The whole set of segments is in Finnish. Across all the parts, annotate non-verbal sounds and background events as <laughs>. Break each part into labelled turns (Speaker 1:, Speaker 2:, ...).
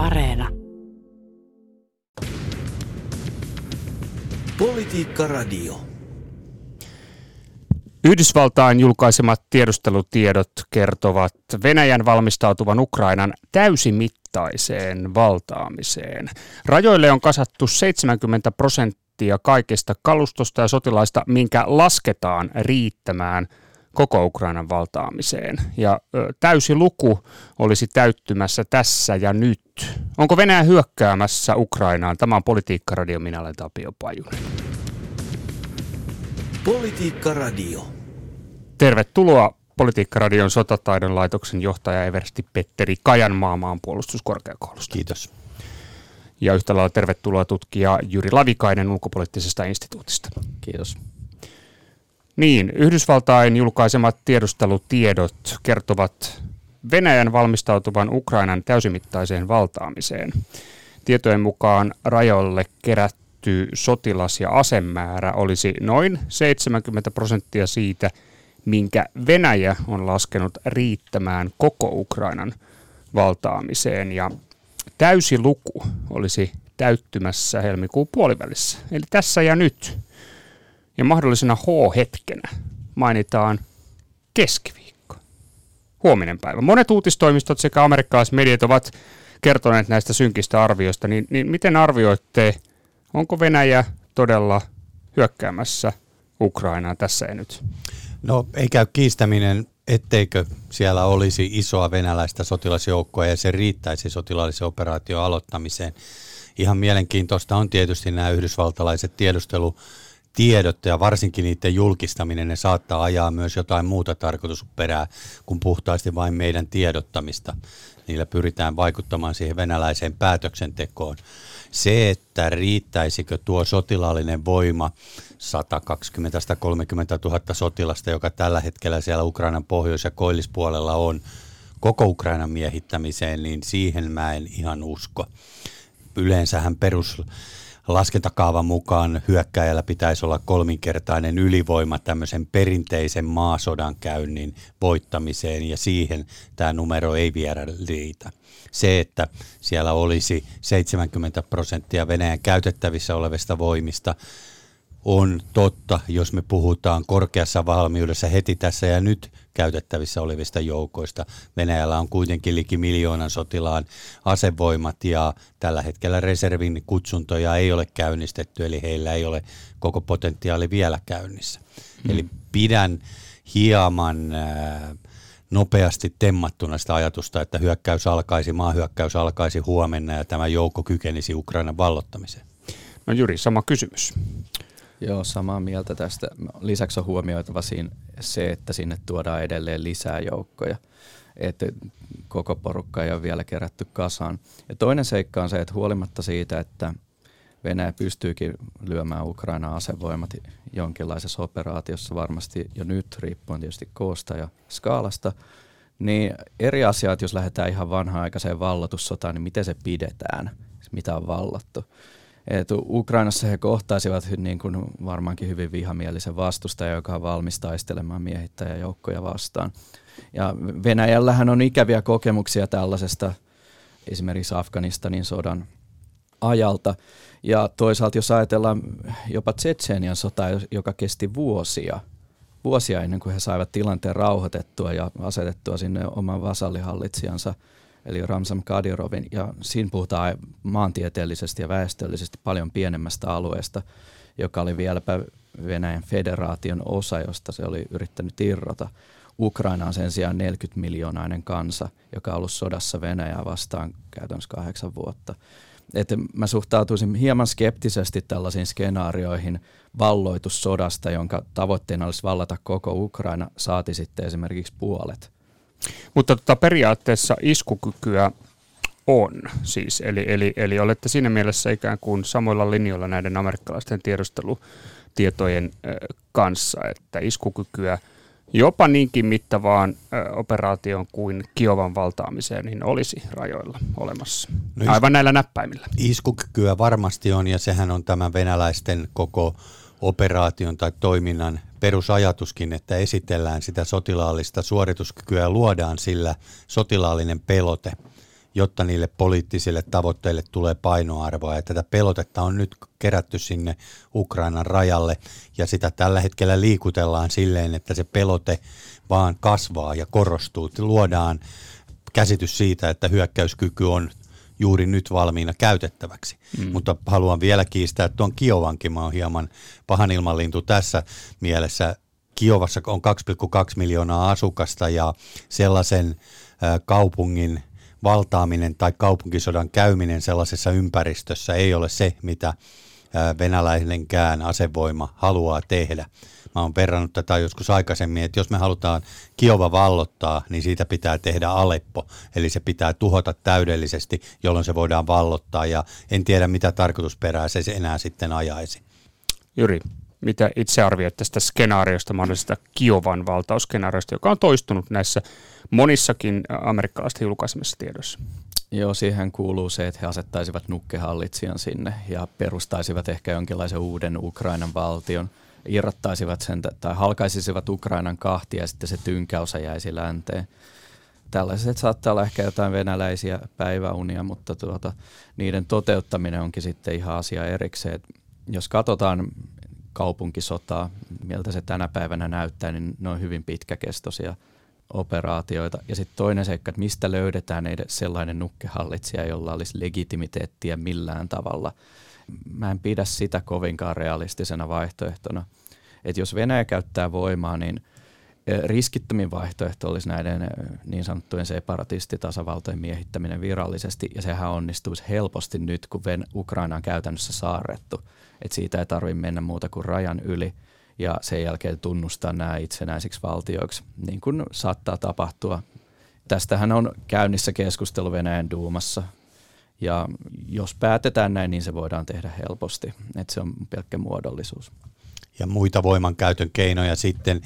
Speaker 1: Areena.
Speaker 2: Politiikka Radio.
Speaker 3: Yhdysvaltain julkaisemat tiedustelutiedot kertovat Venäjän valmistautuvan Ukrainan täysimittaiseen valtaamiseen. Rajoille on kasattu 70 prosenttia kaikesta kalustosta ja sotilaista, minkä lasketaan riittämään koko Ukrainan valtaamiseen. Ja ö, täysi luku olisi täyttymässä tässä ja nyt. Onko Venäjä hyökkäämässä Ukrainaan? Tämä on Politiikka-radio, minä olen Tapio Pajunen.
Speaker 2: Politiikka Radio.
Speaker 3: Tervetuloa Politiikka-radion sotataidon laitoksen johtaja Eversti Petteri Kajan maamaan puolustuskorkeakoulusta.
Speaker 4: Kiitos.
Speaker 3: Ja yhtä lailla tervetuloa tutkija Jyri Lavikainen ulkopoliittisesta instituutista.
Speaker 4: Kiitos.
Speaker 3: Niin, Yhdysvaltain julkaisemat tiedustelutiedot kertovat Venäjän valmistautuvan Ukrainan täysimittaiseen valtaamiseen. Tietojen mukaan rajoille kerätty sotilas- ja asemäärä olisi noin 70 prosenttia siitä, minkä Venäjä on laskenut riittämään koko Ukrainan valtaamiseen. Ja täysi luku olisi täyttymässä helmikuun puolivälissä, eli tässä ja nyt. Ja mahdollisena H-hetkenä mainitaan keskiviikko, huominen päivä. Monet uutistoimistot sekä amerikkalaiset mediat ovat kertoneet näistä synkistä arvioista, niin, niin miten arvioitte, onko Venäjä todella hyökkäämässä Ukrainaa tässä ja nyt?
Speaker 4: No ei käy kiistäminen, etteikö siellä olisi isoa venäläistä sotilasjoukkoa ja se riittäisi sotilaallisen operaation aloittamiseen. Ihan mielenkiintoista on tietysti nämä yhdysvaltalaiset tiedustelutiedot ja varsinkin niiden julkistaminen, ne saattaa ajaa myös jotain muuta tarkoitusperää kuin puhtaasti vain meidän tiedottamista. Niillä pyritään vaikuttamaan siihen venäläiseen päätöksentekoon. Se, että riittäisikö tuo sotilaallinen voima 120-130 000 sotilasta, joka tällä hetkellä siellä Ukrainan pohjois- ja koillispuolella on, koko Ukrainan miehittämiseen, niin siihen mä en ihan usko. Yleensähän perus laskentakaavan mukaan hyökkäjällä pitäisi olla kolminkertainen ylivoima tämmöisen perinteisen maasodan käynnin voittamiseen ja siihen tämä numero ei vielä riitä. Se, että siellä olisi 70 prosenttia Venäjän käytettävissä olevista voimista, on totta, jos me puhutaan korkeassa valmiudessa heti tässä ja nyt käytettävissä olevista joukoista. Venäjällä on kuitenkin liki miljoonan sotilaan asevoimat ja tällä hetkellä reservin kutsuntoja ei ole käynnistetty, eli heillä ei ole koko potentiaali vielä käynnissä. Mm. Eli pidän hieman äh, nopeasti temmattuna sitä ajatusta, että hyökkäys alkaisi, maahyökkäys alkaisi huomenna ja tämä joukko kykenisi Ukrainan vallottamiseen.
Speaker 3: No Juri, sama kysymys.
Speaker 5: Joo, samaa mieltä tästä. Lisäksi on huomioitava siinä se, että sinne tuodaan edelleen lisää joukkoja. Että koko porukka ei ole vielä kerätty kasaan. Ja toinen seikka on se, että huolimatta siitä, että Venäjä pystyykin lyömään Ukraina asevoimat jonkinlaisessa operaatiossa varmasti jo nyt, riippuen tietysti koosta ja skaalasta, niin eri asiat, jos lähdetään ihan vanha-aikaiseen vallotussotaan, niin miten se pidetään, mitä on vallattu. Et Ukrainassa he kohtaisivat niin kuin varmaankin hyvin vihamielisen vastustajan, joka on valmis taistelemaan miehittäjäjoukkoja vastaan. Ja Venäjällähän on ikäviä kokemuksia tällaisesta esimerkiksi Afganistanin sodan ajalta. Ja toisaalta jos ajatellaan jopa Tsetseenian sota, joka kesti vuosia, vuosia ennen kuin he saivat tilanteen rauhoitettua ja asetettua sinne oman vasallihallitsijansa – eli Ramsam Kadyrovin, ja siinä puhutaan maantieteellisesti ja väestöllisesti paljon pienemmästä alueesta, joka oli vieläpä Venäjän federaation osa, josta se oli yrittänyt irrota. Ukraina on sen sijaan 40 miljoonainen kansa, joka on ollut sodassa Venäjää vastaan käytännössä kahdeksan vuotta. Että mä suhtautuisin hieman skeptisesti tällaisiin skenaarioihin valloitussodasta, jonka tavoitteena olisi vallata koko Ukraina, saati sitten esimerkiksi puolet
Speaker 3: mutta tota, periaatteessa iskukykyä on siis, eli, eli, eli olette siinä mielessä ikään kuin samoilla linjoilla näiden amerikkalaisten tiedustelutietojen kanssa, että iskukykyä jopa niinkin mittavaan operaatioon kuin Kiovan valtaamiseen niin olisi rajoilla olemassa. No Aivan näillä näppäimillä.
Speaker 4: Iskukykyä varmasti on ja sehän on tämän venäläisten koko operaation tai toiminnan perusajatuskin, että esitellään sitä sotilaallista suorituskykyä ja luodaan sillä sotilaallinen pelote, jotta niille poliittisille tavoitteille tulee painoarvoa. Ja tätä pelotetta on nyt kerätty sinne Ukrainan rajalle ja sitä tällä hetkellä liikutellaan silleen, että se pelote vaan kasvaa ja korostuu. Luodaan käsitys siitä, että hyökkäyskyky on juuri nyt valmiina käytettäväksi. Mm. Mutta haluan vielä kiistää tuon Kiovankin. Mä oon hieman pahan ilmanlintu tässä mielessä. Kiovassa on 2,2 miljoonaa asukasta ja sellaisen kaupungin valtaaminen tai kaupunkisodan käyminen sellaisessa ympäristössä ei ole se, mitä venäläinenkään asevoima haluaa tehdä. Mä oon perrannut tätä joskus aikaisemmin, että jos me halutaan Kiova vallottaa, niin siitä pitää tehdä Aleppo. Eli se pitää tuhota täydellisesti, jolloin se voidaan vallottaa. Ja en tiedä, mitä tarkoitusperää se enää sitten ajaisi.
Speaker 3: Jyri, mitä itse arvioit tästä skenaariosta, mahdollisesta Kiovan valtausskenaariosta, joka on toistunut näissä monissakin amerikkalaisten julkaisemissa tiedoissa?
Speaker 5: Joo, siihen kuuluu se, että he asettaisivat nukkehallitsijan sinne ja perustaisivat ehkä jonkinlaisen uuden Ukrainan valtion – irrottaisivat sen tai halkaisisivat Ukrainan kahtia ja sitten se tynkäosa jäisi länteen. Tällaiset saattaa olla ehkä jotain venäläisiä päiväunia, mutta tuota, niiden toteuttaminen onkin sitten ihan asia erikseen. Jos katsotaan kaupunkisotaa, miltä se tänä päivänä näyttää, niin ne on hyvin pitkäkestoisia operaatioita. Ja sitten toinen seikka, että mistä löydetään sellainen nukkehallitsija, jolla olisi legitimiteettiä millään tavalla – mä en pidä sitä kovinkaan realistisena vaihtoehtona. Että jos Venäjä käyttää voimaa, niin riskittömin vaihtoehto olisi näiden niin sanottujen separatistitasavaltojen miehittäminen virallisesti, ja sehän onnistuisi helposti nyt, kun Ukraina on käytännössä saarrettu. Että siitä ei tarvitse mennä muuta kuin rajan yli, ja sen jälkeen tunnustaa nämä itsenäisiksi valtioiksi, niin kuin saattaa tapahtua. Tästähän on käynnissä keskustelu Venäjän duumassa ja jos päätetään näin, niin se voidaan tehdä helposti. Että se on pelkkä muodollisuus.
Speaker 4: Ja muita voimankäytön keinoja sitten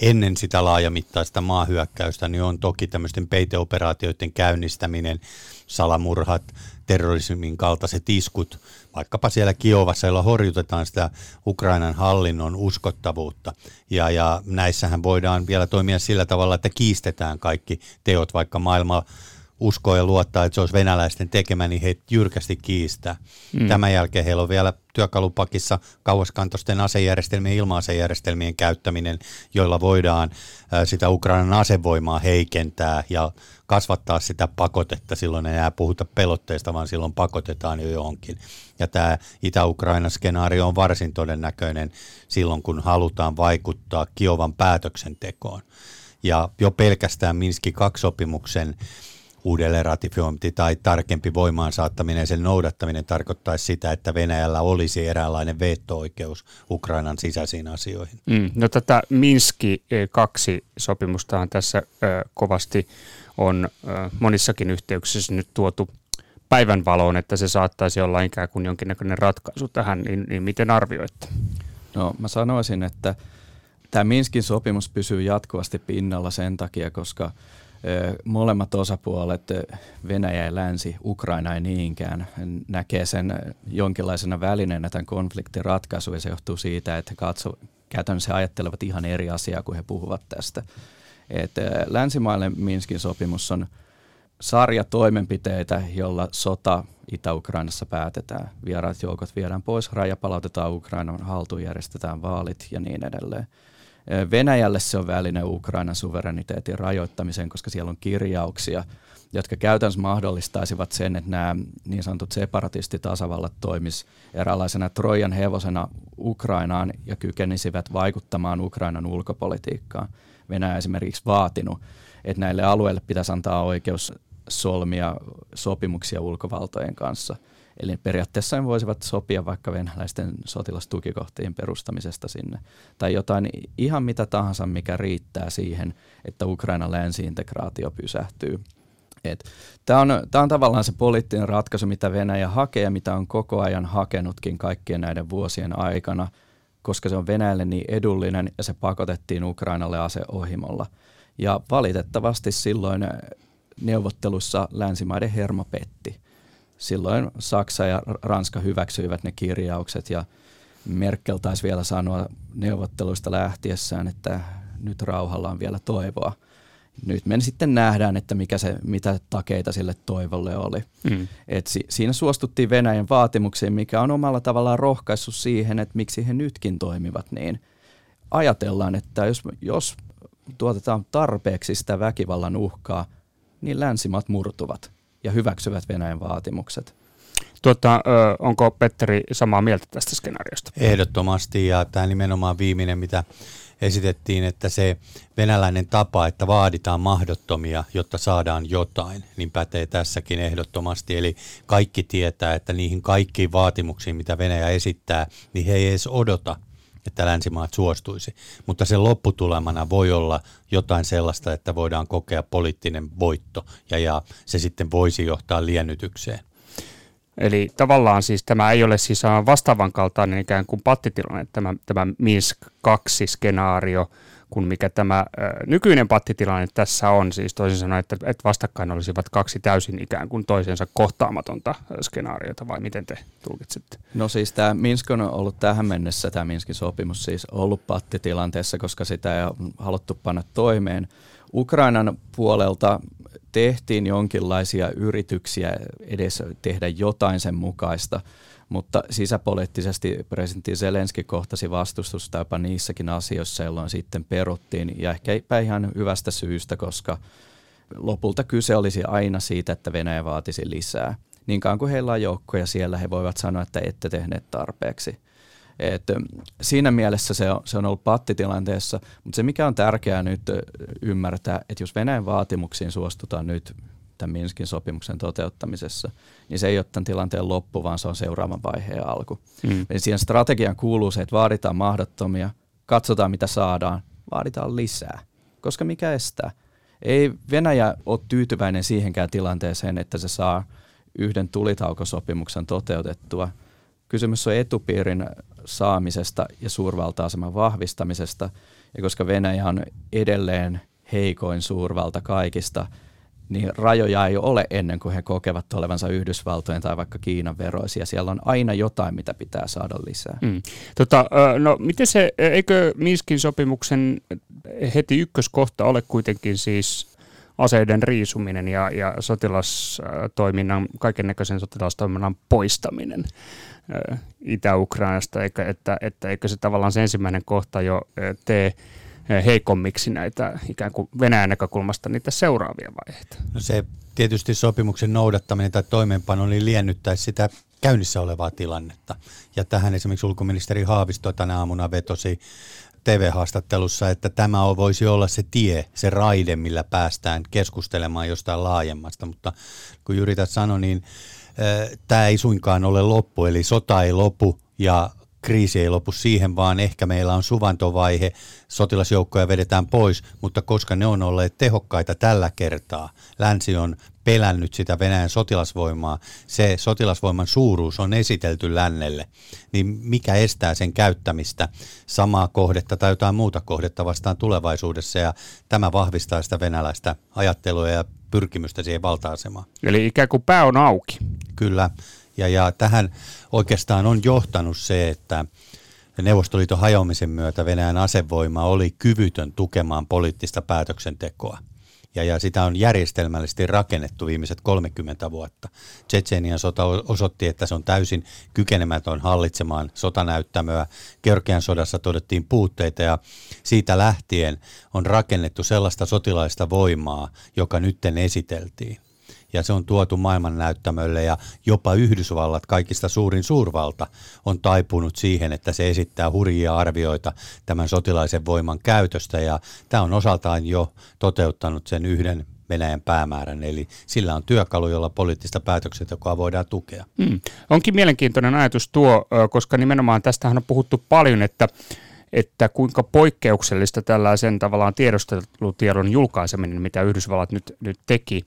Speaker 4: ennen sitä laajamittaista maahyökkäystä, niin on toki tämmöisten peiteoperaatioiden käynnistäminen, salamurhat, terrorismin kaltaiset iskut, vaikkapa siellä Kiovassa, jolla horjutetaan sitä Ukrainan hallinnon uskottavuutta. Ja, ja näissähän voidaan vielä toimia sillä tavalla, että kiistetään kaikki teot, vaikka maailma uskoa ja luottaa, että se olisi venäläisten tekemä, niin he jyrkästi kiistää. Mm. Tämän jälkeen heillä on vielä työkalupakissa kauaskantoisten asejärjestelmien ja ilma-asejärjestelmien käyttäminen, joilla voidaan sitä Ukrainan asevoimaa heikentää ja kasvattaa sitä pakotetta. Silloin ei enää puhuta pelotteesta, vaan silloin pakotetaan jo johonkin. Ja tämä Itä-Ukrainan skenaario on varsin todennäköinen silloin, kun halutaan vaikuttaa Kiovan päätöksentekoon. Ja jo pelkästään Minski 2-sopimuksen uudelleen ratifiointi tai tarkempi voimaan saattaminen ja sen noudattaminen tarkoittaisi sitä, että Venäjällä olisi eräänlainen veto-oikeus Ukrainan sisäisiin asioihin.
Speaker 3: Mm, no tätä Minski 2 sopimustahan tässä ö, kovasti on ö, monissakin yhteyksissä nyt tuotu päivänvaloon, että se saattaisi olla ikään kuin jonkinnäköinen ratkaisu tähän, niin, niin miten arvioitte?
Speaker 5: No mä sanoisin, että tämä Minskin sopimus pysyy jatkuvasti pinnalla sen takia, koska – molemmat osapuolet, Venäjä ja Länsi, Ukraina ei niinkään, näkee sen jonkinlaisena välineenä tämän konfliktin ratkaisu ja se johtuu siitä, että katso, käytännössä ajattelevat ihan eri asiaa, kun he puhuvat tästä. Et länsimaille Minskin sopimus on sarja toimenpiteitä, jolla sota Itä-Ukrainassa päätetään. Vieraat joukot viedään pois, raja palautetaan Ukrainan haltuun, järjestetään vaalit ja niin edelleen. Venäjälle se on väline Ukrainan suvereniteetin rajoittamiseen, koska siellä on kirjauksia, jotka käytännössä mahdollistaisivat sen, että nämä niin sanotut separatistitasavallat toimis eräänlaisena Trojan hevosena Ukrainaan ja kykenisivät vaikuttamaan Ukrainan ulkopolitiikkaan. Venäjä esimerkiksi vaatinut, että näille alueille pitäisi antaa oikeus solmia sopimuksia ulkovaltojen kanssa – Eli periaatteessa ne voisivat sopia vaikka venäläisten sotilastukikohtien perustamisesta sinne. Tai jotain ihan mitä tahansa, mikä riittää siihen, että Ukrainan länsiintegraatio pysähtyy. Tämä on, tää on tavallaan se poliittinen ratkaisu, mitä Venäjä hakee ja mitä on koko ajan hakenutkin kaikkien näiden vuosien aikana, koska se on Venäjälle niin edullinen ja se pakotettiin Ukrainalle aseohimolla. Ja valitettavasti silloin neuvottelussa länsimaiden hermo petti silloin Saksa ja Ranska hyväksyivät ne kirjaukset ja Merkel taisi vielä sanoa neuvotteluista lähtiessään, että nyt rauhalla on vielä toivoa. nyt me sitten nähdään, että mikä se, mitä takeita sille toivolle oli. Mm. Et si, siinä suostuttiin Venäjän vaatimuksiin, mikä on omalla tavallaan rohkaissut siihen, että miksi he nytkin toimivat niin. Ajatellaan, että jos, jos tuotetaan tarpeeksi sitä väkivallan uhkaa, niin länsimaat murtuvat ja hyväksyvät Venäjän vaatimukset.
Speaker 3: Tuota, onko Petteri samaa mieltä tästä skenaariosta?
Speaker 4: Ehdottomasti ja tämä nimenomaan viimeinen, mitä esitettiin, että se venäläinen tapa, että vaaditaan mahdottomia, jotta saadaan jotain, niin pätee tässäkin ehdottomasti. Eli kaikki tietää, että niihin kaikkiin vaatimuksiin, mitä Venäjä esittää, niin he ei edes odota, että länsimaat suostuisi. Mutta sen lopputulemana voi olla jotain sellaista, että voidaan kokea poliittinen voitto ja, ja se sitten voisi johtaa liennytykseen.
Speaker 3: Eli tavallaan siis tämä ei ole siis vastaavan kaltainen ikään kuin pattitilanne, tämä, tämä Minsk 2-skenaario, kuin mikä tämä ö, nykyinen pattitilanne tässä on. Siis toisin sanoen, että, vastakkain olisivat kaksi täysin ikään kuin toisensa kohtaamatonta skenaariota, vai miten te tulkitsette?
Speaker 5: No siis tämä Minsk on ollut tähän mennessä, tämä Minskin sopimus siis ollut pattitilanteessa, koska sitä ei haluttu panna toimeen. Ukrainan puolelta tehtiin jonkinlaisia yrityksiä edes tehdä jotain sen mukaista, mutta sisäpoliittisesti presidentti Zelenski kohtasi vastustusta jopa niissäkin asioissa, jolloin sitten peruttiin, ja ehkä ihan hyvästä syystä, koska lopulta kyse olisi aina siitä, että Venäjä vaatisi lisää. Niin kauan kuin heillä on joukkoja siellä, he voivat sanoa, että ette tehneet tarpeeksi. Et siinä mielessä se on, se on ollut pattitilanteessa, mutta se mikä on tärkeää nyt ymmärtää, että jos Venäjän vaatimuksiin suostutaan nyt tämän Minskin sopimuksen toteuttamisessa, niin se ei ole tämän tilanteen loppu, vaan se on seuraavan vaiheen alku. Mm. Eli siihen strategiaan kuuluu se, että vaaditaan mahdottomia, katsotaan mitä saadaan, vaaditaan lisää, koska mikä estää? Ei Venäjä ole tyytyväinen siihenkään tilanteeseen, että se saa yhden tulitaukosopimuksen toteutettua. Kysymys on etupiirin saamisesta ja suurvalta-aseman vahvistamisesta. Ja koska Venäjä on edelleen heikoin suurvalta kaikista, niin rajoja ei ole ennen kuin he kokevat olevansa Yhdysvaltojen tai vaikka Kiinan veroisia. Siellä on aina jotain, mitä pitää saada lisää. Mm.
Speaker 3: Tota, no, miten se, eikö Minskin sopimuksen heti ykköskohta ole kuitenkin siis aseiden riisuminen ja, ja sotilastoiminnan, kaiken näköisen sotilastoiminnan poistaminen? Itä-Ukrainasta, eikä, että, että eikö se tavallaan se ensimmäinen kohta jo tee heikommiksi näitä ikään kuin Venäjän näkökulmasta niitä seuraavia vaiheita?
Speaker 4: No se tietysti sopimuksen noudattaminen tai toimeenpano niin liennyttäisi sitä käynnissä olevaa tilannetta. Ja tähän esimerkiksi ulkoministeri Haavisto tänä aamuna vetosi TV-haastattelussa, että tämä voisi olla se tie, se raide, millä päästään keskustelemaan jostain laajemmasta. Mutta kun Jyri sanoi, niin tämä ei suinkaan ole loppu, eli sota ei lopu ja kriisi ei lopu siihen, vaan ehkä meillä on suvantovaihe, sotilasjoukkoja vedetään pois, mutta koska ne on olleet tehokkaita tällä kertaa, länsi on pelännyt sitä Venäjän sotilasvoimaa, se sotilasvoiman suuruus on esitelty lännelle, niin mikä estää sen käyttämistä samaa kohdetta tai jotain muuta kohdetta vastaan tulevaisuudessa, ja tämä vahvistaa sitä venäläistä ajattelua ja pyrkimystä siihen valta-asemaan.
Speaker 3: Eli ikään kuin pää on auki.
Speaker 4: Kyllä, ja, ja tähän oikeastaan on johtanut se, että Neuvostoliiton hajoamisen myötä Venäjän asevoima oli kyvytön tukemaan poliittista päätöksentekoa. Ja, ja sitä on järjestelmällisesti rakennettu viimeiset 30 vuotta. Tsetsenian sota osoitti, että se on täysin kykenemätön hallitsemaan sotanäyttämöä. Georgian sodassa todettiin puutteita ja siitä lähtien on rakennettu sellaista sotilaista voimaa, joka nytten esiteltiin ja se on tuotu maailman näyttämölle ja jopa Yhdysvallat, kaikista suurin suurvalta, on taipunut siihen, että se esittää hurjia arvioita tämän sotilaisen voiman käytöstä ja tämä on osaltaan jo toteuttanut sen yhden Venäjän päämäärän, eli sillä on työkalu, jolla poliittista päätöksentekoa voidaan tukea. Hmm.
Speaker 3: Onkin mielenkiintoinen ajatus tuo, koska nimenomaan tästähän on puhuttu paljon, että että kuinka poikkeuksellista tällaisen tavallaan tiedostelutiedon julkaiseminen, mitä Yhdysvallat nyt, nyt teki,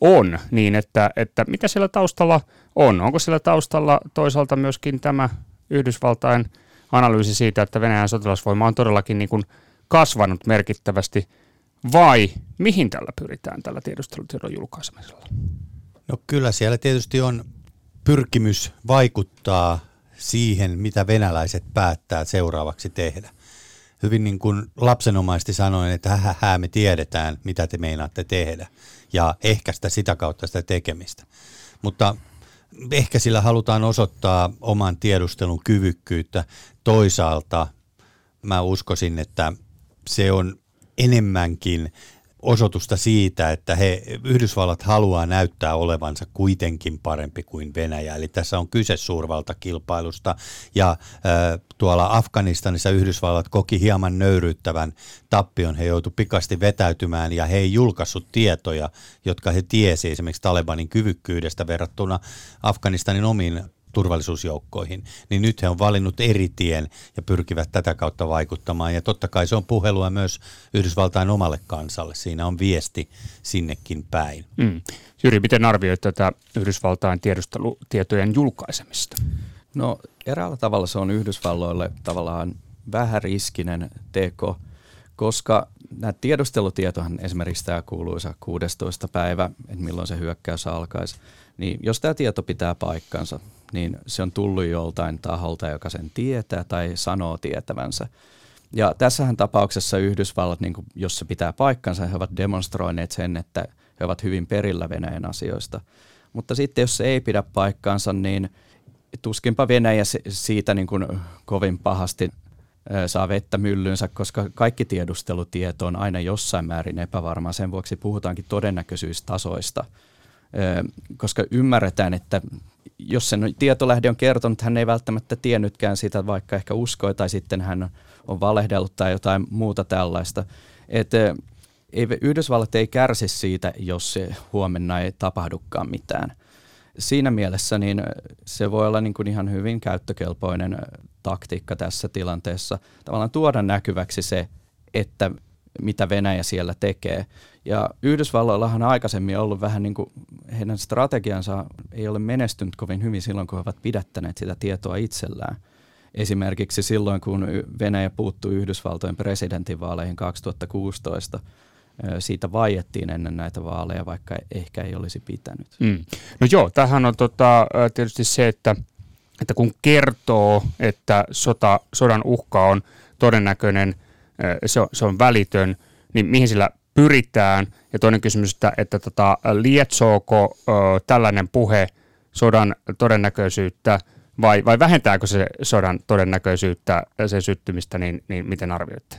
Speaker 3: on, niin että, että mitä siellä taustalla on? Onko siellä taustalla toisaalta myöskin tämä Yhdysvaltain analyysi siitä, että Venäjän sotilasvoima on todellakin niin kuin kasvanut merkittävästi, vai mihin tällä pyritään tällä tiedustelutiedon julkaisemisella?
Speaker 4: No kyllä siellä tietysti on pyrkimys vaikuttaa siihen, mitä venäläiset päättää seuraavaksi tehdä. hyvin niin kuin lapsenomaisesti sanoen, että hä, hä, me tiedetään, mitä te meinaatte tehdä ja ehkäistä sitä kautta sitä tekemistä. Mutta ehkä sillä halutaan osoittaa oman tiedustelun kyvykkyyttä. Toisaalta mä uskoisin, että se on enemmänkin osoitusta siitä, että he, Yhdysvallat haluaa näyttää olevansa kuitenkin parempi kuin Venäjä. Eli tässä on kyse suurvaltakilpailusta ja äh, tuolla Afganistanissa Yhdysvallat koki hieman nöyryyttävän tappion. He joutuivat pikasti vetäytymään ja he ei julkaissut tietoja, jotka he tiesi esimerkiksi Talebanin kyvykkyydestä verrattuna Afganistanin omiin turvallisuusjoukkoihin, niin nyt he on valinnut eri tien ja pyrkivät tätä kautta vaikuttamaan. Ja totta kai se on puhelua myös Yhdysvaltain omalle kansalle. Siinä on viesti sinnekin päin. Mm.
Speaker 3: Jyri, miten arvioit tätä Yhdysvaltain tiedustelutietojen julkaisemista?
Speaker 5: No eräällä tavalla se on Yhdysvalloille tavallaan vähän riskinen teko, koska nämä tiedustelutietohan esimerkiksi tämä kuuluisa 16. päivä, että milloin se hyökkäys alkaisi, niin jos tämä tieto pitää paikkansa, niin se on tullut joltain taholta, joka sen tietää tai sanoo tietävänsä. Ja tässähän tapauksessa Yhdysvallat, niin kuin, jos se pitää paikkansa, he ovat demonstroineet sen, että he ovat hyvin perillä Venäjän asioista. Mutta sitten jos se ei pidä paikkaansa, niin tuskinpa Venäjä siitä niin kuin kovin pahasti saa vettä myllynsä, koska kaikki tiedustelutieto on aina jossain määrin epävarmaa. Sen vuoksi puhutaankin todennäköisyystasoista, koska ymmärretään, että jos sen tietolähde on kertonut, hän ei välttämättä tiennytkään sitä, vaikka ehkä uskoi tai sitten hän on valehdellut tai jotain muuta tällaista. Et, ei, Yhdysvallat ei kärsi siitä, jos se huomenna ei tapahdukaan mitään. Siinä mielessä niin se voi olla niin kuin ihan hyvin käyttökelpoinen taktiikka tässä tilanteessa. Tavallaan tuoda näkyväksi se, että mitä Venäjä siellä tekee. Ja Yhdysvalloillahan aikaisemmin ollut vähän niin kuin heidän strategiansa ei ole menestynyt kovin hyvin silloin, kun he ovat pidättäneet sitä tietoa itsellään. Esimerkiksi silloin, kun Venäjä puuttui Yhdysvaltojen presidentinvaaleihin 2016, siitä vaiettiin ennen näitä vaaleja, vaikka ehkä ei olisi pitänyt. Mm.
Speaker 3: No joo, tähän on tota, tietysti se, että, että kun kertoo, että sota, sodan uhka on todennäköinen, se on, se on välitön, niin mihin sillä pyritään. Ja toinen kysymys, että, että tota, lietsooko ö, tällainen puhe sodan todennäköisyyttä vai, vai vähentääkö se sodan todennäköisyyttä, sen syttymistä, niin, niin miten arvioitte?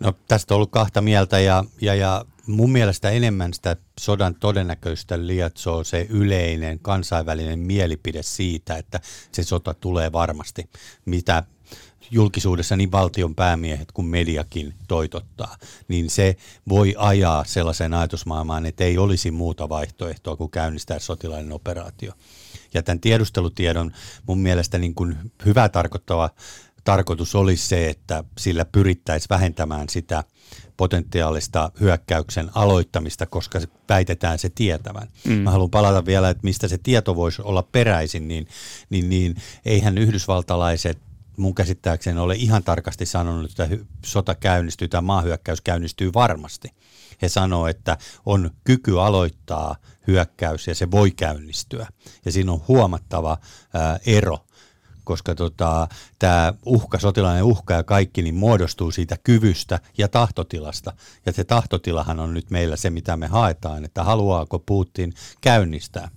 Speaker 4: No tästä on ollut kahta mieltä ja, ja, ja mun mielestä enemmän sitä sodan todennäköistä lietsoo se yleinen kansainvälinen mielipide siitä, että se sota tulee varmasti. Mitä julkisuudessa niin valtion päämiehet kuin mediakin toitottaa, niin se voi ajaa sellaiseen ajatusmaailmaan, että ei olisi muuta vaihtoehtoa kuin käynnistää sotilainen operaatio. Ja tämän tiedustelutiedon mun mielestä niin kuin hyvä tarkoittava tarkoitus olisi se, että sillä pyrittäisiin vähentämään sitä potentiaalista hyökkäyksen aloittamista, koska väitetään se tietävän. Mm. Mä haluan palata vielä, että mistä se tieto voisi olla peräisin, niin, niin, niin eihän yhdysvaltalaiset mun käsittääkseni ole ihan tarkasti sanonut, että sota käynnistyy tai maahyökkäys käynnistyy varmasti. He sanoo, että on kyky aloittaa hyökkäys ja se voi käynnistyä. Ja siinä on huomattava ää, ero koska tota, tämä uhka, sotilainen uhka ja kaikki, niin muodostuu siitä kyvystä ja tahtotilasta. Ja se tahtotilahan on nyt meillä se, mitä me haetaan, että haluaako Putin käynnistää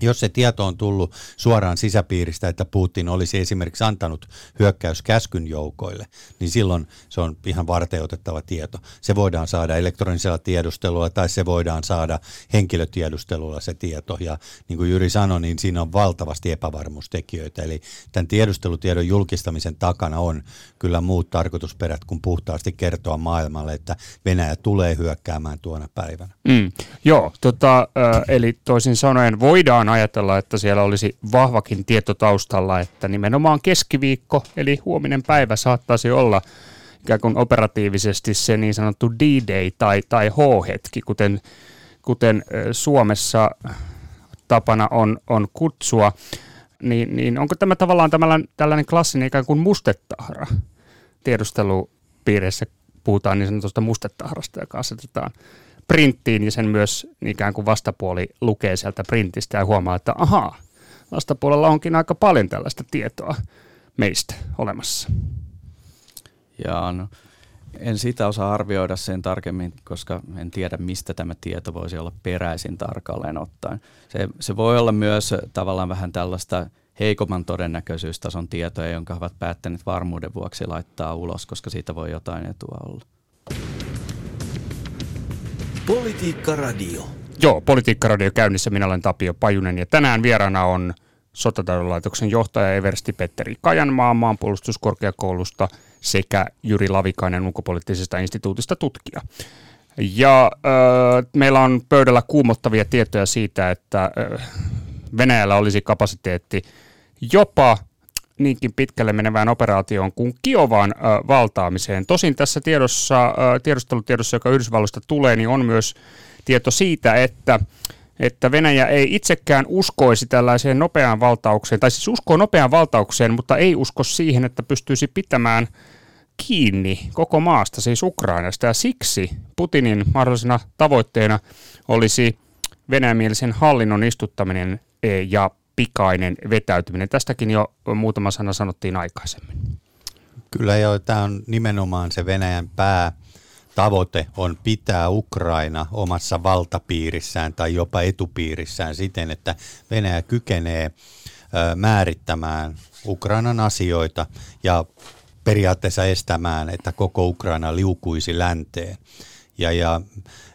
Speaker 4: jos se tieto on tullut suoraan sisäpiiristä, että Putin olisi esimerkiksi antanut hyökkäyskäskyn joukoille, niin silloin se on ihan varteutettava tieto. Se voidaan saada elektronisella tiedustelulla tai se voidaan saada henkilötiedustelulla se tieto. Ja niin kuin Jyri sanoi, niin siinä on valtavasti epävarmuustekijöitä. Eli tämän tiedustelutiedon julkistamisen takana on kyllä muut tarkoitusperät kuin puhtaasti kertoa maailmalle, että Venäjä tulee hyökkäämään tuona päivänä.
Speaker 3: Mm, joo, tota, eli toisin sanoen voidaan voidaan ajatella, että siellä olisi vahvakin tieto taustalla, että nimenomaan keskiviikko, eli huominen päivä saattaisi olla ikään kuin operatiivisesti se niin sanottu D-Day tai, tai H-hetki, kuten, kuten Suomessa tapana on, on kutsua. Niin, niin onko tämä tavallaan tällainen, tällainen klassinen ikään kuin mustetahra? Tiedustelupiireissä puhutaan niin sanotusta mustetahrasta, joka asetetaan printtiin ja sen myös ikään kuin vastapuoli lukee sieltä printistä ja huomaa, että ahaa, vastapuolella onkin aika paljon tällaista tietoa meistä olemassa.
Speaker 5: Ja no, En sitä osaa arvioida sen tarkemmin, koska en tiedä, mistä tämä tieto voisi olla peräisin tarkalleen ottaen. Se, se voi olla myös tavallaan vähän tällaista heikomman todennäköisyystason tietoja, jonka ovat päättäneet varmuuden vuoksi laittaa ulos, koska siitä voi jotain etua olla.
Speaker 2: Politiikka Radio.
Speaker 3: Joo, Politiikkaradio käynnissä. Minä olen Tapio Pajunen ja tänään vieraana on Sotataidolaitoksen johtaja Eversti Petteri Kajanmaa maanpuolustuskorkeakoulusta sekä Jyri Lavikainen ulkopoliittisesta instituutista tutkija. Ja äh, meillä on pöydällä kuumottavia tietoja siitä, että äh, Venäjällä olisi kapasiteetti jopa niinkin pitkälle menevään operaatioon kuin Kiovan valtaamiseen. Tosin tässä tiedossa, äh, tiedustelutiedossa, joka Yhdysvalloista tulee, niin on myös tieto siitä, että että Venäjä ei itsekään uskoisi tällaiseen nopeaan valtaukseen, tai siis uskoo nopeaan valtaukseen, mutta ei usko siihen, että pystyisi pitämään kiinni koko maasta, siis Ukrainasta, ja siksi Putinin mahdollisena tavoitteena olisi venäjämielisen hallinnon istuttaminen e, ja pikainen vetäytyminen. Tästäkin jo muutama sana sanottiin aikaisemmin.
Speaker 4: Kyllä joo, tämä on nimenomaan se Venäjän pää tavoite on pitää Ukraina omassa valtapiirissään tai jopa etupiirissään siten, että Venäjä kykenee määrittämään Ukrainan asioita ja periaatteessa estämään, että koko Ukraina liukuisi länteen. Ja, ja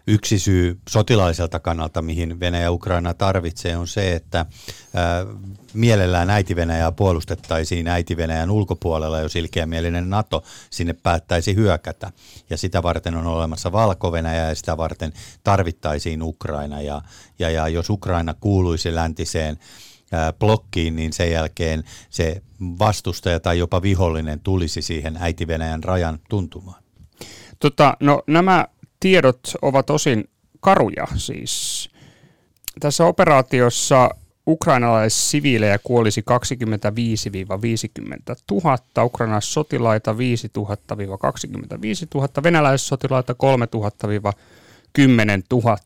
Speaker 4: yksi syy sotilaalliselta kannalta, mihin Venäjä Ukraina tarvitsee, on se, että ää, mielellään äiti-Venäjää puolustettaisiin äiti-Venäjän ulkopuolella, jos ilkeämielinen NATO sinne päättäisi hyökätä. Ja sitä varten on olemassa valko ja sitä varten tarvittaisiin Ukraina. Ja, ja, ja jos Ukraina kuuluisi läntiseen blokkiin, niin sen jälkeen se vastustaja tai jopa vihollinen tulisi siihen äiti-Venäjän rajan tuntumaan.
Speaker 3: Tota, no, nämä tiedot ovat osin karuja. Siis tässä operaatiossa ukrainalaissiviilejä kuolisi 25-50 000, ukrainalaissotilaita 5 000-25 000, venäläissotilaita 3 000-10 000.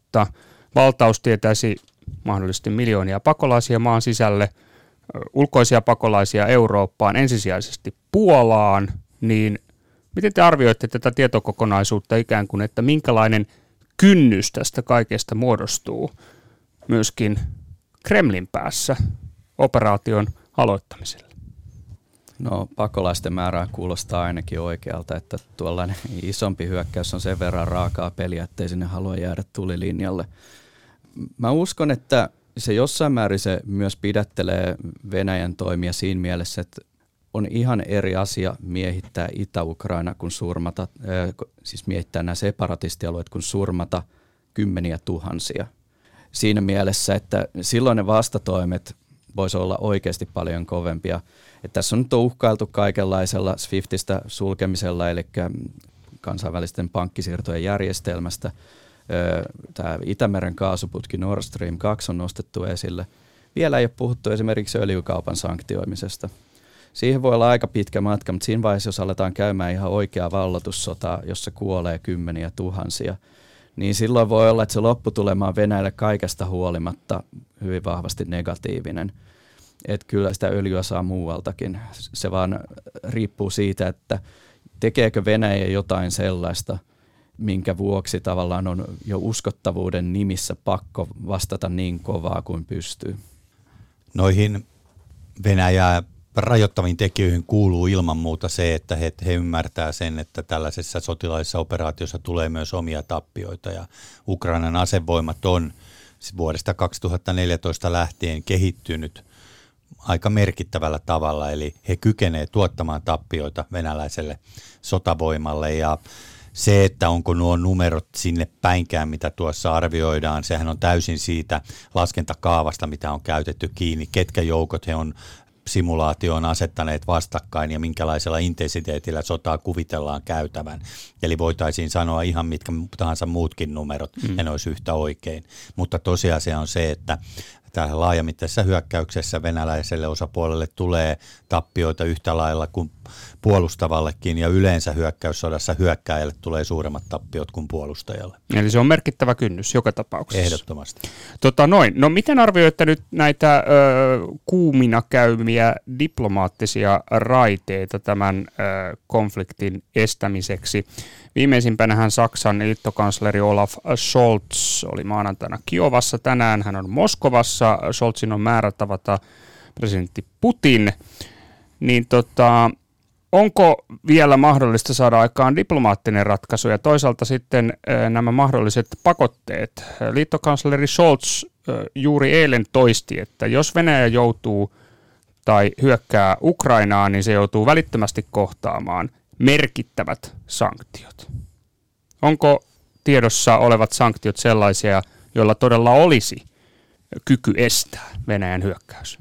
Speaker 3: Valtaus tietäisi mahdollisesti miljoonia pakolaisia maan sisälle, ulkoisia pakolaisia Eurooppaan, ensisijaisesti Puolaan, niin Miten te arvioitte tätä tietokokonaisuutta ikään kuin, että minkälainen kynnys tästä kaikesta muodostuu myöskin Kremlin päässä operaation aloittamiselle?
Speaker 5: No pakolaisten määrää kuulostaa ainakin oikealta, että tuollainen isompi hyökkäys on sen verran raakaa peliä, ettei sinne halua jäädä tulilinjalle. Mä uskon, että se jossain määrin se myös pidättelee Venäjän toimia siinä mielessä, että on ihan eri asia miehittää Itä-Ukraina kuin surmata, äh, siis miehittää nämä separatistialueet kuin surmata kymmeniä tuhansia. Siinä mielessä, että silloin ne vastatoimet voisi olla oikeasti paljon kovempia. Et tässä on nyt uhkailtu kaikenlaisella Swiftistä sulkemisella, eli kansainvälisten pankkisiirtojen järjestelmästä. Tämä Itämeren kaasuputki Nord Stream 2 on nostettu esille. Vielä ei ole puhuttu esimerkiksi öljykaupan sanktioimisesta – siihen voi olla aika pitkä matka, mutta siinä vaiheessa, jos aletaan käymään ihan oikea vallatussota, jossa kuolee kymmeniä tuhansia, niin silloin voi olla, että se lopputulema on Venäjälle kaikesta huolimatta hyvin vahvasti negatiivinen. Että kyllä sitä öljyä saa muualtakin. Se vaan riippuu siitä, että tekeekö Venäjä jotain sellaista, minkä vuoksi tavallaan on jo uskottavuuden nimissä pakko vastata niin kovaa kuin pystyy.
Speaker 4: Noihin Venäjää rajoittaviin tekijöihin kuuluu ilman muuta se, että he, he ymmärtää sen, että tällaisessa sotilaallisessa operaatiossa tulee myös omia tappioita. Ja Ukrainan asevoimat on vuodesta 2014 lähtien kehittynyt aika merkittävällä tavalla, eli he kykenevät tuottamaan tappioita venäläiselle sotavoimalle. Ja se, että onko nuo numerot sinne päinkään, mitä tuossa arvioidaan, sehän on täysin siitä laskentakaavasta, mitä on käytetty kiinni, ketkä joukot he on simulaatioon asettaneet vastakkain ja minkälaisella intensiteetillä sotaa kuvitellaan käytävän. Eli voitaisiin sanoa ihan mitkä tahansa muutkin numerot, mm. ja ne olisi yhtä oikein. Mutta tosiasia on se, että että laajamittaisessa hyökkäyksessä venäläiselle osapuolelle tulee tappioita yhtä lailla kuin puolustavallekin ja yleensä hyökkäyssodassa hyökkääjälle tulee suuremmat tappiot kuin puolustajalle.
Speaker 3: Eli se on merkittävä kynnys joka tapauksessa.
Speaker 4: Ehdottomasti.
Speaker 3: Tota noin. No miten arvioitte nyt näitä ö, kuumina käymiä diplomaattisia raiteita tämän ö, konfliktin estämiseksi? Viimeisimpänähän Saksan liittokansleri Olaf Scholz oli maanantaina Kiovassa tänään. Hän on Moskovassa. Scholzin on määrä tavata presidentti Putin. Niin tota, onko vielä mahdollista saada aikaan diplomaattinen ratkaisu ja toisaalta sitten nämä mahdolliset pakotteet? Liittokansleri Scholz juuri eilen toisti, että jos Venäjä joutuu tai hyökkää Ukrainaan, niin se joutuu välittömästi kohtaamaan merkittävät sanktiot. Onko tiedossa olevat sanktiot sellaisia, joilla todella olisi kyky estää Venäjän hyökkäys?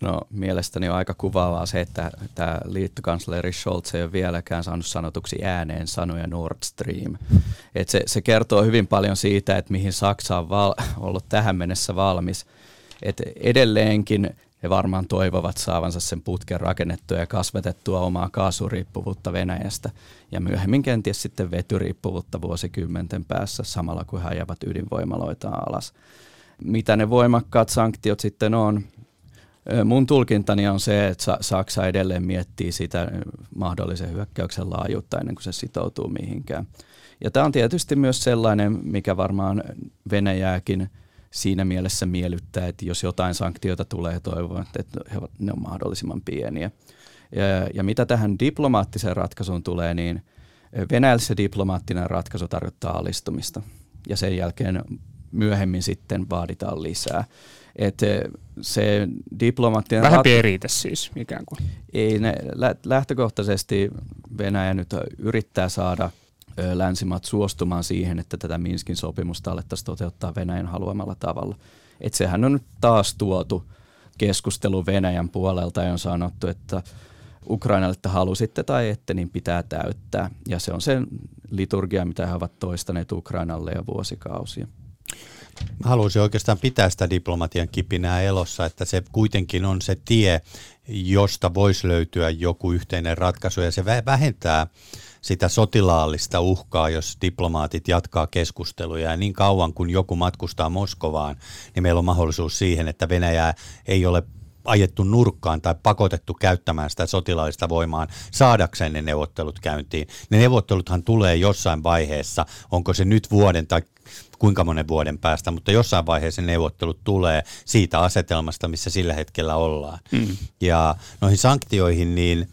Speaker 5: No mielestäni on aika kuvaavaa se, että tämä liittokansleri Scholz ei ole vieläkään saanut sanotuksi ääneen sanoja Nord Stream. Et se, se kertoo hyvin paljon siitä, että mihin Saksa on val- <laughs> ollut tähän mennessä valmis. Et edelleenkin he varmaan toivovat saavansa sen putken rakennettua ja kasvatettua omaa kaasuriippuvuutta Venäjästä ja myöhemmin kenties sitten vetyriippuvuutta vuosikymmenten päässä samalla kun he ajavat ydinvoimaloita alas. Mitä ne voimakkaat sanktiot sitten on? Mun tulkintani on se, että Saksa edelleen miettii sitä mahdollisen hyökkäyksen laajuutta ennen kuin se sitoutuu mihinkään. Ja tämä on tietysti myös sellainen, mikä varmaan Venäjääkin – siinä mielessä miellyttää, että jos jotain sanktioita tulee, toivon, että ne on mahdollisimman pieniä. Ja, ja mitä tähän diplomaattiseen ratkaisuun tulee, niin Venäjällä se diplomaattinen ratkaisu tarkoittaa alistumista ja sen jälkeen myöhemmin sitten vaaditaan lisää. Et se diplomaattinen
Speaker 3: Vähän rat... riitä siis ikään kuin.
Speaker 5: Ei, ne, lähtökohtaisesti Venäjä nyt yrittää saada – länsimaat suostumaan siihen, että tätä Minskin sopimusta alettaisiin toteuttaa Venäjän haluamalla tavalla. Et sehän on nyt taas tuotu keskustelu Venäjän puolelta ja on sanottu, että Ukrainalle, että halusitte tai ette, niin pitää täyttää. Ja se on se liturgia, mitä he ovat toistaneet Ukrainalle jo vuosikausia.
Speaker 4: Mä haluaisin oikeastaan pitää sitä diplomatian kipinää elossa, että se kuitenkin on se tie, josta voisi löytyä joku yhteinen ratkaisu ja se vähentää sitä sotilaallista uhkaa, jos diplomaatit jatkaa keskusteluja. Ja niin kauan kun joku matkustaa Moskovaan, niin meillä on mahdollisuus siihen, että Venäjää ei ole ajettu nurkkaan tai pakotettu käyttämään sitä sotilaallista voimaa saadakseen ne neuvottelut käyntiin. Ne neuvotteluthan tulee jossain vaiheessa, onko se nyt vuoden tai kuinka monen vuoden päästä, mutta jossain vaiheessa neuvottelut tulee siitä asetelmasta, missä sillä hetkellä ollaan. Mm. Ja noihin sanktioihin, niin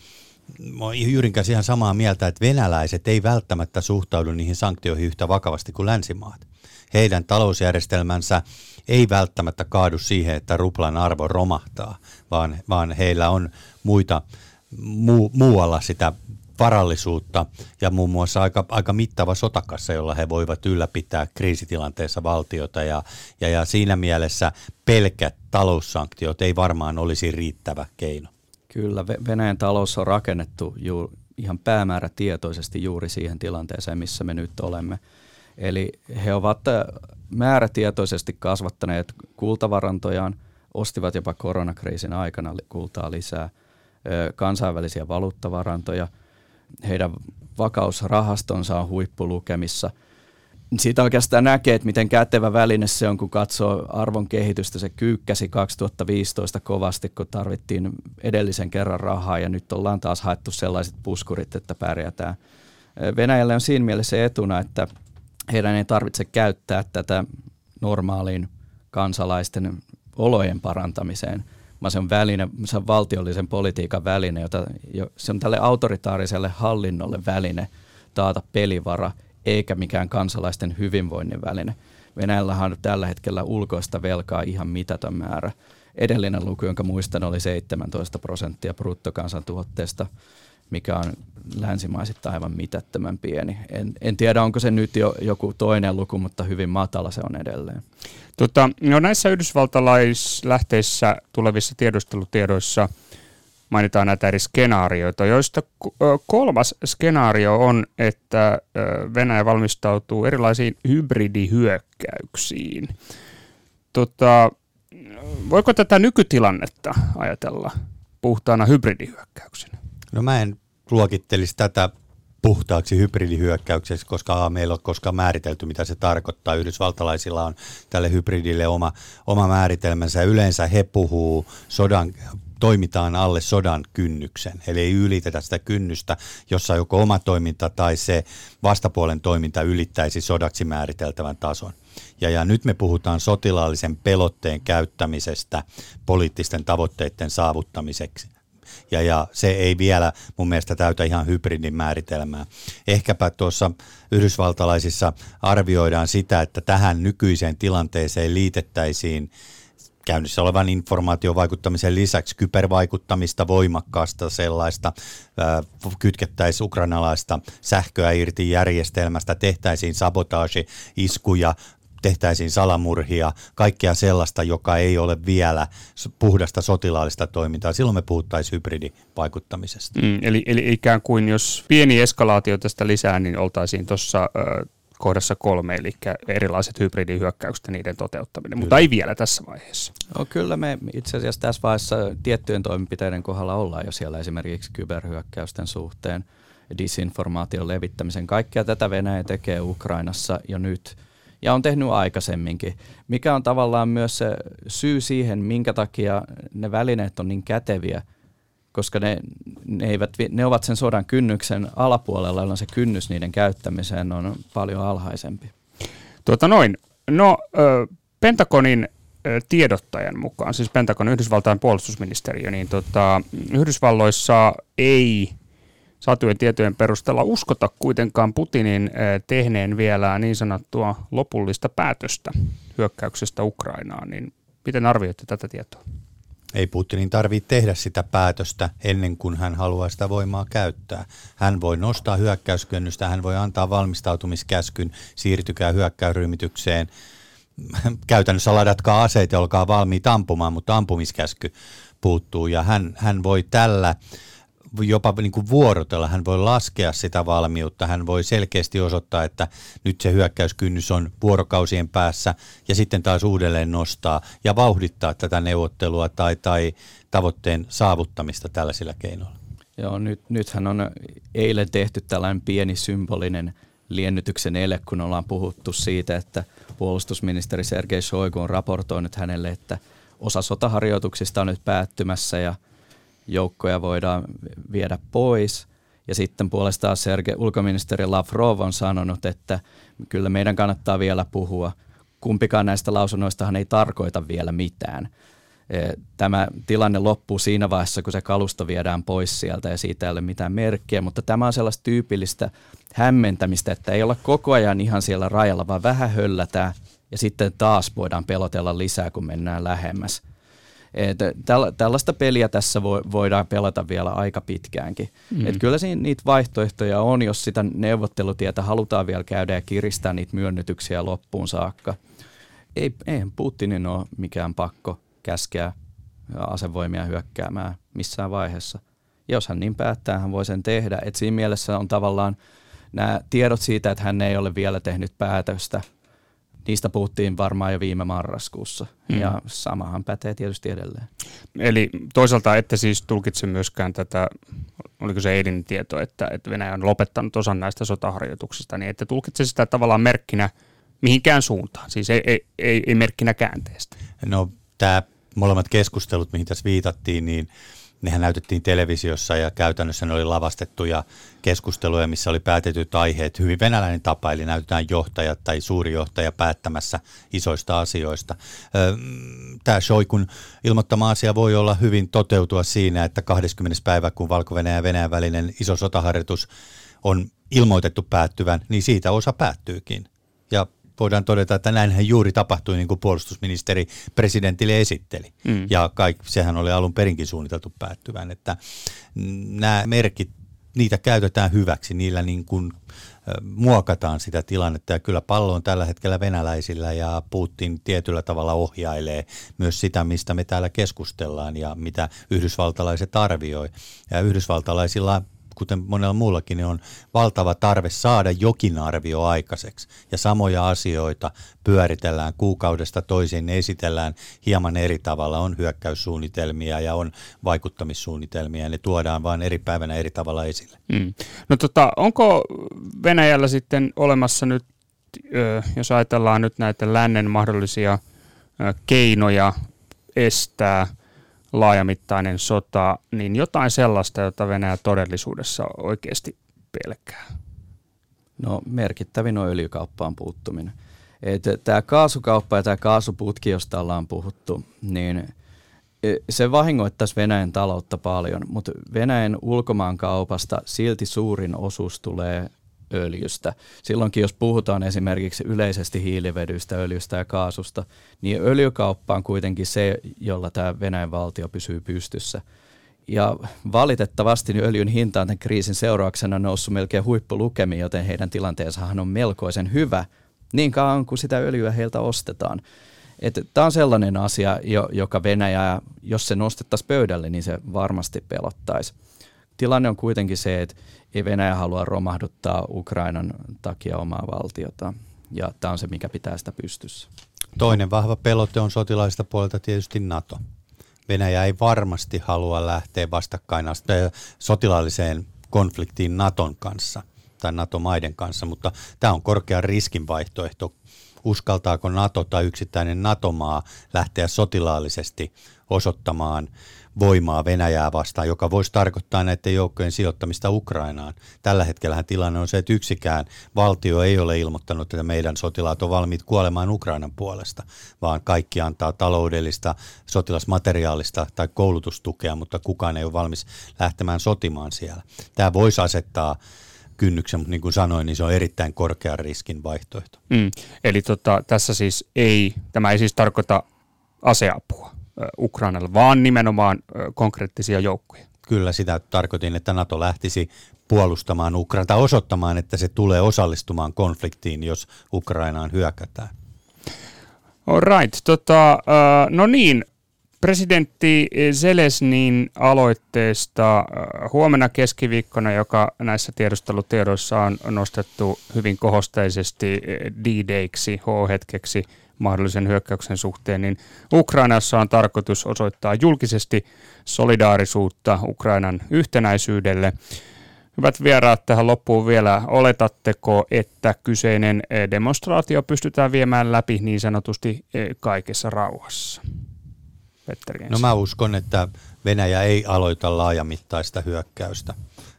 Speaker 4: mä oon Jyrin kanssa ihan samaa mieltä, että venäläiset ei välttämättä suhtaudu niihin sanktioihin yhtä vakavasti kuin länsimaat. Heidän talousjärjestelmänsä ei välttämättä kaadu siihen, että ruplan arvo romahtaa, vaan, vaan heillä on muita, mu, muualla sitä varallisuutta ja muun muassa aika, aika mittava sotakassa, jolla he voivat ylläpitää kriisitilanteessa valtiota ja, ja, ja siinä mielessä pelkät taloussanktiot ei varmaan olisi riittävä keino.
Speaker 5: Kyllä, Venäjän talous on rakennettu ju, ihan päämäärätietoisesti juuri siihen tilanteeseen, missä me nyt olemme. Eli he ovat äh, määrätietoisesti kasvattaneet kultavarantojaan, ostivat jopa koronakriisin aikana kultaa lisää, kansainvälisiä valuuttavarantoja. Heidän vakausrahastonsa on huippulukemissa – siitä oikeastaan näkee, että miten kätevä väline se on, kun katsoo arvon kehitystä. Se kyykkäsi 2015 kovasti, kun tarvittiin edellisen kerran rahaa ja nyt ollaan taas haettu sellaiset puskurit, että pärjätään. Venäjälle on siinä mielessä etuna, että heidän ei tarvitse käyttää tätä normaaliin kansalaisten olojen parantamiseen, vaan se on, väline, se on valtiollisen politiikan väline, jota, se on tälle autoritaariselle hallinnolle väline taata pelivara – eikä mikään kansalaisten hyvinvoinnin väline. Venäjällähän on tällä hetkellä ulkoista velkaa ihan mitätön määrä. Edellinen luku, jonka muistan, oli 17 prosenttia bruttokansantuotteesta, mikä on länsimaisittain aivan mitättömän pieni. En, en tiedä, onko se nyt jo joku toinen luku, mutta hyvin matala se on edelleen.
Speaker 3: Tota, no näissä yhdysvaltalaislähteissä tulevissa tiedustelutiedoissa – mainitaan näitä eri skenaarioita, joista kolmas skenaario on, että Venäjä valmistautuu erilaisiin hybridihyökkäyksiin. Tota, voiko tätä nykytilannetta ajatella puhtaana hybridihyökkäyksenä?
Speaker 4: No mä en luokittelisi tätä puhtaaksi hybridihyökkäykseksi, koska A, meillä on koskaan määritelty, mitä se tarkoittaa. Yhdysvaltalaisilla on tälle hybridille oma, oma määritelmänsä. Yleensä he puhuu sodan toimitaan alle sodan kynnyksen. Eli ei ylitetä sitä kynnystä, jossa joko oma toiminta tai se vastapuolen toiminta ylittäisi sodaksi määriteltävän tason. Ja, ja nyt me puhutaan sotilaallisen pelotteen käyttämisestä poliittisten tavoitteiden saavuttamiseksi. Ja, ja se ei vielä mun mielestä täytä ihan hybridin määritelmää. Ehkäpä tuossa yhdysvaltalaisissa arvioidaan sitä, että tähän nykyiseen tilanteeseen liitettäisiin käynnissä olevan informaatiovaikuttamisen lisäksi kybervaikuttamista voimakkaasta sellaista, kytkettäisiin ukrainalaista sähköä irti järjestelmästä, tehtäisiin sabotaasi-iskuja, tehtäisiin salamurhia, kaikkea sellaista, joka ei ole vielä puhdasta sotilaallista toimintaa. Silloin me puhuttaisiin hybridivaikuttamisesta.
Speaker 3: Mm, eli, eli ikään kuin jos pieni eskalaatio tästä lisää, niin oltaisiin tuossa kohdassa kolme, eli erilaiset hybridihyökkäykset ja niiden toteuttaminen, kyllä. mutta ei vielä tässä vaiheessa.
Speaker 5: No, kyllä me itse asiassa tässä vaiheessa tiettyjen toimenpiteiden kohdalla ollaan jo siellä esimerkiksi kyberhyökkäysten suhteen, disinformaation levittämisen. Kaikkea tätä Venäjä tekee Ukrainassa jo nyt ja on tehnyt aikaisemminkin, mikä on tavallaan myös se syy siihen, minkä takia ne välineet on niin käteviä – koska ne, ne, eivät, ne ovat sen sodan kynnyksen alapuolella, jolloin se kynnys niiden käyttämiseen on paljon alhaisempi.
Speaker 3: Tuota noin. No, Pentagonin tiedottajan mukaan, siis Pentagon Yhdysvaltain puolustusministeriö, niin tota, Yhdysvalloissa ei saatujen tietojen perusteella uskota kuitenkaan Putinin tehneen vielä niin sanottua lopullista päätöstä hyökkäyksestä Ukrainaan, niin miten arvioitte tätä tietoa?
Speaker 4: Ei Putinin tarvitse tehdä sitä päätöstä ennen kuin hän haluaa sitä voimaa käyttää. Hän voi nostaa hyökkäyskynnystä, hän voi antaa valmistautumiskäskyn, siirtykää hyökkäyryhmitykseen. <laughs> Käytännössä ladatkaa aseet ja olkaa valmiit ampumaan, mutta ampumiskäsky puuttuu ja hän, hän voi tällä jopa niin kuin vuorotella, hän voi laskea sitä valmiutta, hän voi selkeästi osoittaa, että nyt se hyökkäyskynnys on vuorokausien päässä ja sitten taas uudelleen nostaa ja vauhdittaa tätä neuvottelua tai, tai tavoitteen saavuttamista tällaisilla keinoilla.
Speaker 5: Joo, nyt, nythän on eilen tehty tällainen pieni symbolinen liennytyksen ele, kun ollaan puhuttu siitä, että puolustusministeri Sergei Shoigu on raportoinut hänelle, että osa sotaharjoituksista on nyt päättymässä ja – joukkoja voidaan viedä pois. Ja sitten puolestaan Serge, ulkoministeri Lavrov on sanonut, että kyllä meidän kannattaa vielä puhua. Kumpikaan näistä lausunnoistahan ei tarkoita vielä mitään. E, tämä tilanne loppuu siinä vaiheessa, kun se kalusto viedään pois sieltä ja siitä ei ole mitään merkkiä, mutta tämä on sellaista tyypillistä hämmentämistä, että ei olla koko ajan ihan siellä rajalla, vaan vähän höllätään ja sitten taas voidaan pelotella lisää, kun mennään lähemmäs. Tällaista peliä tässä voidaan pelata vielä aika pitkäänkin. Mm. Et kyllä siinä niitä vaihtoehtoja on, jos sitä neuvottelutietä halutaan vielä käydä ja kiristää niitä myönnytyksiä loppuun saakka. Ei, eihän Putinin ole mikään pakko käskeä asevoimia hyökkäämään missään vaiheessa. Jos hän niin päättää, hän voi sen tehdä. Et siinä mielessä on tavallaan nämä tiedot siitä, että hän ei ole vielä tehnyt päätöstä – niistä puhuttiin varmaan jo viime marraskuussa. Hmm. Ja samahan pätee tietysti edelleen.
Speaker 3: Eli toisaalta ette siis tulkitse myöskään tätä, oliko se eilinen tieto, että, että Venäjä on lopettanut osan näistä sotaharjoituksista, niin ette tulkitse sitä tavallaan merkkinä mihinkään suuntaan, siis ei, ei, ei, ei merkkinä käänteestä.
Speaker 4: No tämä molemmat keskustelut, mihin tässä viitattiin, niin nehän näytettiin televisiossa ja käytännössä ne oli lavastettuja keskusteluja, missä oli päätetyt aiheet. Hyvin venäläinen tapa, eli näytetään johtaja tai suuri johtaja päättämässä isoista asioista. Tämä Shoikun ilmoittama asia voi olla hyvin toteutua siinä, että 20. päivä, kun valko ja Venäjän välinen iso sotaharjoitus on ilmoitettu päättyvän, niin siitä osa päättyykin. Voidaan todeta, että näinhän juuri tapahtui, niin kuin puolustusministeri presidentille esitteli. Mm. Ja kaik, sehän oli alun perinkin suunniteltu päättyvän, että nämä merkit, niitä käytetään hyväksi, niillä niin kuin muokataan sitä tilannetta ja kyllä pallo on tällä hetkellä venäläisillä ja Putin tietyllä tavalla ohjailee myös sitä, mistä me täällä keskustellaan ja mitä yhdysvaltalaiset arvioi. Ja yhdysvaltalaisilla kuten monella muullakin, niin on valtava tarve saada jokin arvio aikaiseksi. Ja samoja asioita pyöritellään kuukaudesta toisiin, ne esitellään hieman eri tavalla. On hyökkäyssuunnitelmia ja on vaikuttamissuunnitelmia, ja ne tuodaan vain eri päivänä eri tavalla esille. Mm.
Speaker 3: No tota, onko Venäjällä sitten olemassa nyt, jos ajatellaan nyt näitä lännen mahdollisia keinoja estää – laajamittainen sota, niin jotain sellaista, jota Venäjä todellisuudessa oikeasti pelkää?
Speaker 5: No merkittävin on öljykauppaan puuttuminen. Tämä kaasukauppa ja tämä kaasuputki, josta ollaan puhuttu, niin e, se vahingoittaisi Venäjän taloutta paljon, mutta Venäjän ulkomaankaupasta silti suurin osuus tulee öljystä. Silloinkin, jos puhutaan esimerkiksi yleisesti hiilivedystä, öljystä ja kaasusta, niin öljykauppa on kuitenkin se, jolla tämä Venäjän valtio pysyy pystyssä. Ja valitettavasti niin öljyn hinta on tämän kriisin seurauksena noussut melkein huippulukemiin, joten heidän tilanteensahan on melkoisen hyvä niin kauan kuin sitä öljyä heiltä ostetaan. Tämä on sellainen asia, joka Venäjä, jos se nostettaisiin pöydälle, niin se varmasti pelottaisi. Tilanne on kuitenkin se, että ei Venäjä halua romahduttaa Ukrainan takia omaa valtiota. Ja tämä on se, mikä pitää sitä pystyssä.
Speaker 4: Toinen vahva pelote on sotilaista puolelta tietysti NATO. Venäjä ei varmasti halua lähteä vastakkain sotilaalliseen konfliktiin Naton kanssa tai NATO-maiden kanssa, mutta tämä on korkean riskin vaihtoehto. Uskaltaako NATO tai yksittäinen NATO-maa lähteä sotilaallisesti osoittamaan voimaa Venäjää vastaan, joka voisi tarkoittaa näiden joukkojen sijoittamista Ukrainaan. Tällä hetkellä tilanne on se, että yksikään valtio ei ole ilmoittanut, että meidän sotilaat on valmiit kuolemaan Ukrainan puolesta, vaan kaikki antaa taloudellista, sotilasmateriaalista tai koulutustukea, mutta kukaan ei ole valmis lähtemään sotimaan siellä. Tämä voisi asettaa kynnyksen, mutta niin kuin sanoin, niin se on erittäin korkean riskin vaihtoehto. Mm.
Speaker 3: Eli tota, tässä siis ei, tämä ei siis tarkoita aseapua. Ukrainalle, vaan nimenomaan konkreettisia joukkoja.
Speaker 4: Kyllä sitä tarkoitin, että NATO lähtisi puolustamaan Ukrainaa tai osoittamaan, että se tulee osallistumaan konfliktiin, jos Ukrainaan hyökätään.
Speaker 3: All right. Tota, no niin, presidentti Zelesnin aloitteesta huomenna keskiviikkona, joka näissä tiedustelutiedoissa on nostettu hyvin kohosteisesti D-Dayksi, H-hetkeksi – mahdollisen hyökkäyksen suhteen, niin Ukrainassa on tarkoitus osoittaa julkisesti solidaarisuutta Ukrainan yhtenäisyydelle. Hyvät vieraat tähän loppuun vielä. Oletatteko, että kyseinen eh, demonstraatio pystytään viemään läpi niin sanotusti eh, kaikessa rauhassa?
Speaker 4: Petteri no mä uskon, että Venäjä ei aloita laajamittaista hyökkäystä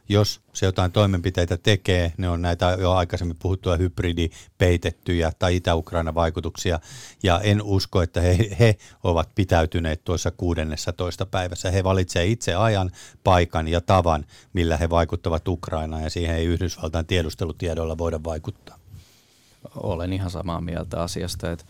Speaker 4: jos se jotain toimenpiteitä tekee, ne on näitä jo aikaisemmin puhuttuja hybridipeitettyjä tai Itä-Ukraina vaikutuksia, ja en usko, että he, he ovat pitäytyneet tuossa 16 päivässä. He valitsevat itse ajan, paikan ja tavan, millä he vaikuttavat Ukrainaan, ja siihen ei Yhdysvaltain tiedustelutiedolla voida vaikuttaa.
Speaker 5: Olen ihan samaa mieltä asiasta, että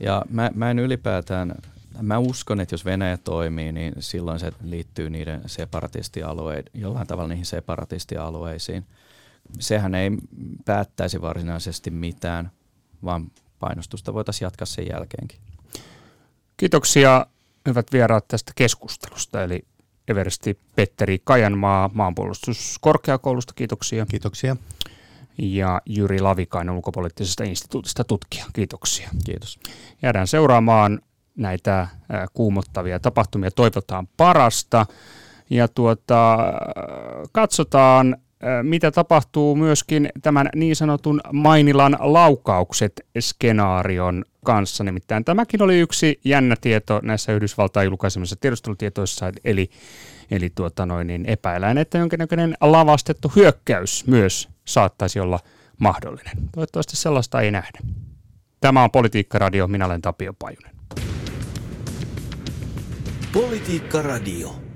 Speaker 5: ja mä, mä en ylipäätään Mä uskon, että jos Venäjä toimii, niin silloin se liittyy niiden separatistialueiden, jollain tavalla niihin separatistialueisiin. Sehän ei päättäisi varsinaisesti mitään, vaan painostusta voitaisiin jatkaa sen jälkeenkin.
Speaker 3: Kiitoksia hyvät vieraat tästä keskustelusta, eli Eversti Petteri Kajanmaa maanpuolustuskorkeakoulusta, kiitoksia.
Speaker 4: Kiitoksia.
Speaker 3: Ja Jyri Lavikainen ulkopoliittisesta instituutista tutkija, kiitoksia.
Speaker 5: Kiitos.
Speaker 3: Jäädään seuraamaan näitä kuumottavia tapahtumia. Toivotaan parasta ja tuota, katsotaan, mitä tapahtuu myöskin tämän niin sanotun Mainilan laukaukset skenaarion kanssa. Nimittäin tämäkin oli yksi jännä tieto näissä Yhdysvaltain julkaisemissa tiedustelutietoissa, eli, eli tuota noin, niin epäillään, että jonkinnäköinen lavastettu hyökkäys myös saattaisi olla mahdollinen. Toivottavasti sellaista ei nähdä. Tämä on Politiikka Radio, minä olen Tapio Pajunen.
Speaker 2: Politiikka Radio.